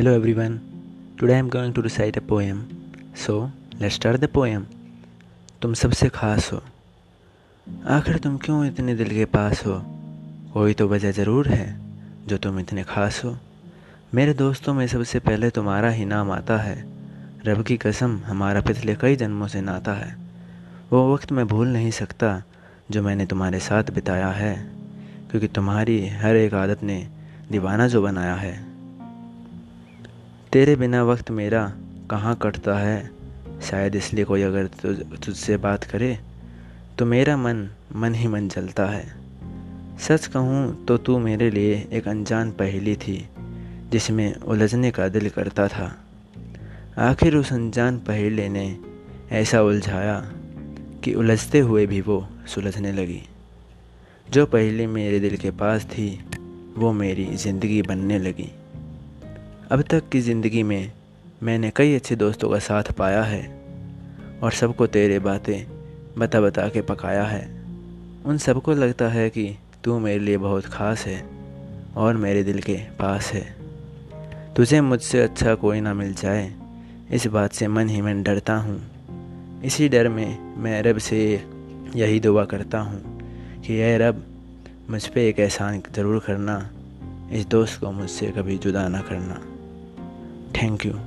Hello everyone. Today I am going to recite a poem. So, let's start the poem. तुम सबसे खास हो आखिर तुम क्यों इतने दिल के पास हो कोई तो वजह ज़रूर है जो तुम इतने खास हो मेरे दोस्तों में सबसे पहले तुम्हारा ही नाम आता है रब की कसम हमारा पिछले कई जन्मों से नाता है वो वक्त मैं भूल नहीं सकता जो मैंने तुम्हारे साथ बिताया है क्योंकि तुम्हारी हर एक आदत ने दीवाना जो बनाया है तेरे बिना वक्त मेरा कहाँ कटता है? शायद इसलिए कोई अगर तुझसे बात करे तो मेरा मन मन ही मन जलता है। सच कहूँ तो तू मेरे लिए एक अनजान पहेली थी, जिसमें उलझने का दिल करता था। आखिर उस अनजान पहेली ने ऐसा उलझाया कि उलझते हुए भी वो सुलझने लगी। जो पहले मेरे दिल के पास थी, वो मेरी ज़िंदगी बनने लगी। अब तक की ज़िंदगी में मैंने कई अच्छे दोस्तों का साथ पाया है और सबको तेरे बातें बता बता के पकाया है। उन सबको लगता है कि तू मेरे लिए बहुत ख़ास है और मेरे दिल के पास है। तुझे मुझसे अच्छा कोई ना मिल जाए, इस बात से मन ही मन डरता हूँ। इसी डर में मैं रब से यही दुआ करता हूँ कि यह रब, मुझ पर एक एहसान ज़रूर करना, इस दोस्त को मुझसे कभी जुदा ना करना। Thank you.